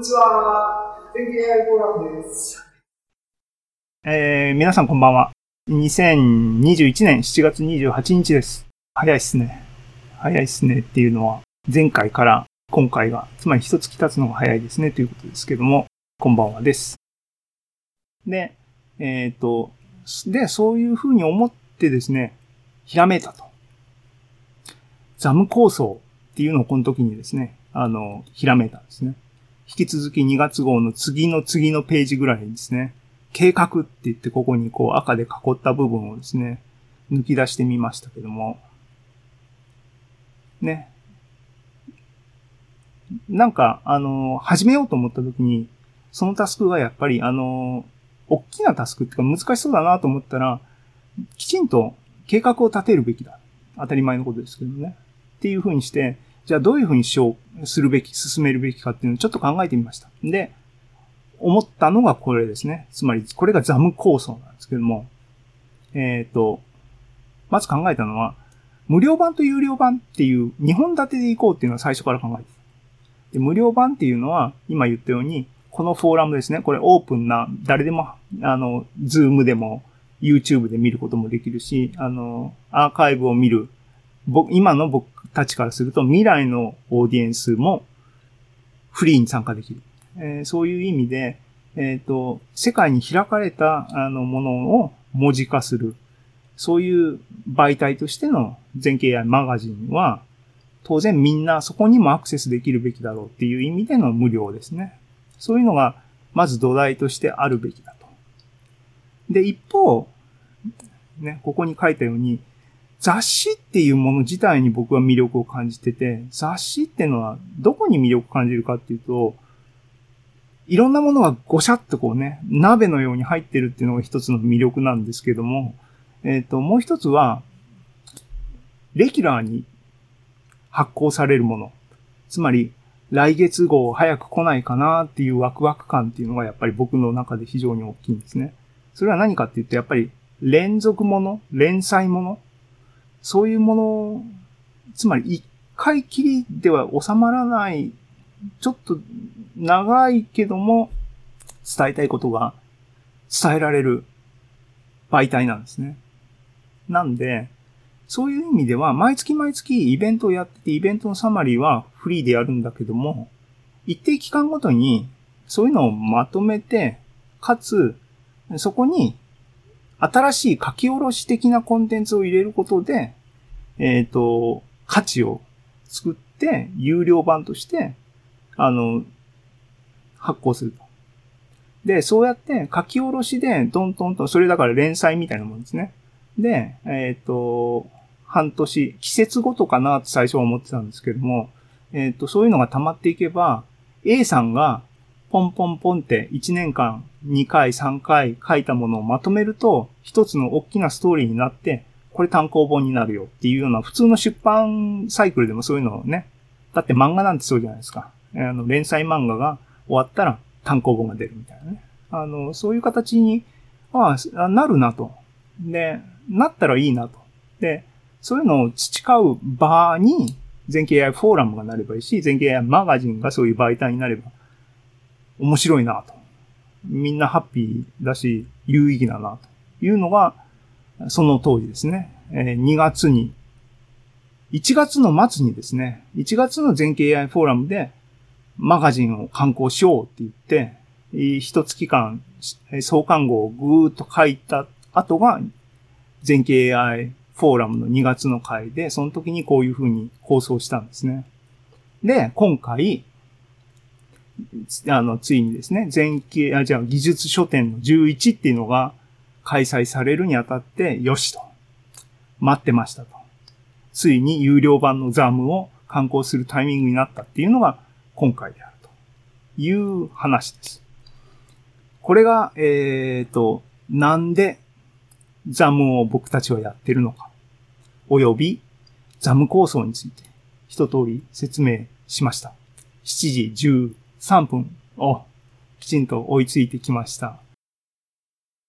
にちは。天気 AI フォーラムです。えー、皆さんこんばんは。2021年7月28日です。早いっすね。早いっすねっていうのは、前回から今回が、つまり一月経つのが早いですねということですけども、こんばんはです。で、えっ、ー、と、で、そういうふうに思ってですね、ひらめいたと。ザム構想っていうのをこの時にですね、あの、ひらめいたんですね。引き続き2月号の次の次のページぐらいにですね、計画って言ってここにこう赤で囲った部分をですね、抜き出してみましたけども、ね。なんか、あの、始めようと思った時に、そのタスクがやっぱり、あの、大きなタスクっていうか難しそうだなと思ったら、きちんと計画を立てるべきだ。当たり前のことですけどね。っていうふうにして、じゃあどういうふうにしよう、するべき、進めるべきかっていうのをちょっと考えてみました。で、思ったのがこれですね。つまり、これがザム構想なんですけども、えっ、ー、と、まず考えたのは、無料版と有料版っていう2本立てでいこうっていうのは最初から考えてで無料版っていうのは、今言ったように、このフォーラムですね。これオープンな、誰でも、あの、ズームでも、YouTube で見ることもできるし、あの、アーカイブを見る。僕、今の僕たちからすると、未来のオーディエンスもフリーに参加できる。えー、そういう意味で、えっ、ー、と、世界に開かれた、あの、ものを文字化する。そういう媒体としての全景 AI マガジンは、当然みんなそこにもアクセスできるべきだろうっていう意味での無料ですね。そういうのが、まず土台としてあるべきだと。で、一方、ね、ここに書いたように、雑誌っていうもの自体に僕は魅力を感じてて、雑誌っていうのはどこに魅力を感じるかっていうと、いろんなものがごしゃっとこうね、鍋のように入ってるっていうのが一つの魅力なんですけども、えっ、ー、と、もう一つは、レギュラーに発行されるもの。つまり、来月号早く来ないかなっていうワクワク感っていうのがやっぱり僕の中で非常に大きいんですね。それは何かって言うと、やっぱり連続もの、連載もの、そういうもの、つまり一回きりでは収まらない、ちょっと長いけども伝えたいことが伝えられる媒体なんですね。なんで、そういう意味では、毎月毎月イベントをやってて、イベントのサマリーはフリーでやるんだけども、一定期間ごとに、そういうのをまとめて、かつ、そこに、新しい書き下ろし的なコンテンツを入れることで、えっ、ー、と、価値を作って、有料版として、あの、発行すると。で、そうやって書き下ろしで、どんどんと、それだから連載みたいなもんですね。で、えっ、ー、と、半年、季節ごとかなって最初は思ってたんですけども、えっ、ー、と、そういうのが溜まっていけば、A さんがポンポンポンって1年間2回3回書いたものをまとめると、一つの大きなストーリーになって、これ単行本になるよっていうような、普通の出版サイクルでもそういうのをね、だって漫画なんてそうじゃないですか。あの、連載漫画が終わったら単行本が出るみたいなね。あの、そういう形に、ああ、なるなと。で、なったらいいなと。で、そういうのを培う場に、全景 AI フォーラムがなればいいし、全景 AI マガジンがそういう媒体になれば、面白いなと。みんなハッピーだし、有意義だなというのが、その当時ですね。え2月に、1月の末にですね、1月の全景 AI フォーラムで、マガジンを刊行しようって言って、一月間、創刊号をぐーっと書いた後が、全景 AI フォーラムの2月の回で、その時にこういう風に構想したんですね。で、今回、あの、ついにですね、全景、あ、じゃあ技術書店の11っていうのが開催されるにあたって、よしと。待ってましたと。ついに有料版のザムを刊行するタイミングになったっていうのが今回であるという話です。これが、えっ、ー、と、なんでザムを僕たちはやってるのか。及びザム構想について一通り説明しました。7時13分をきちんと追いついてきました。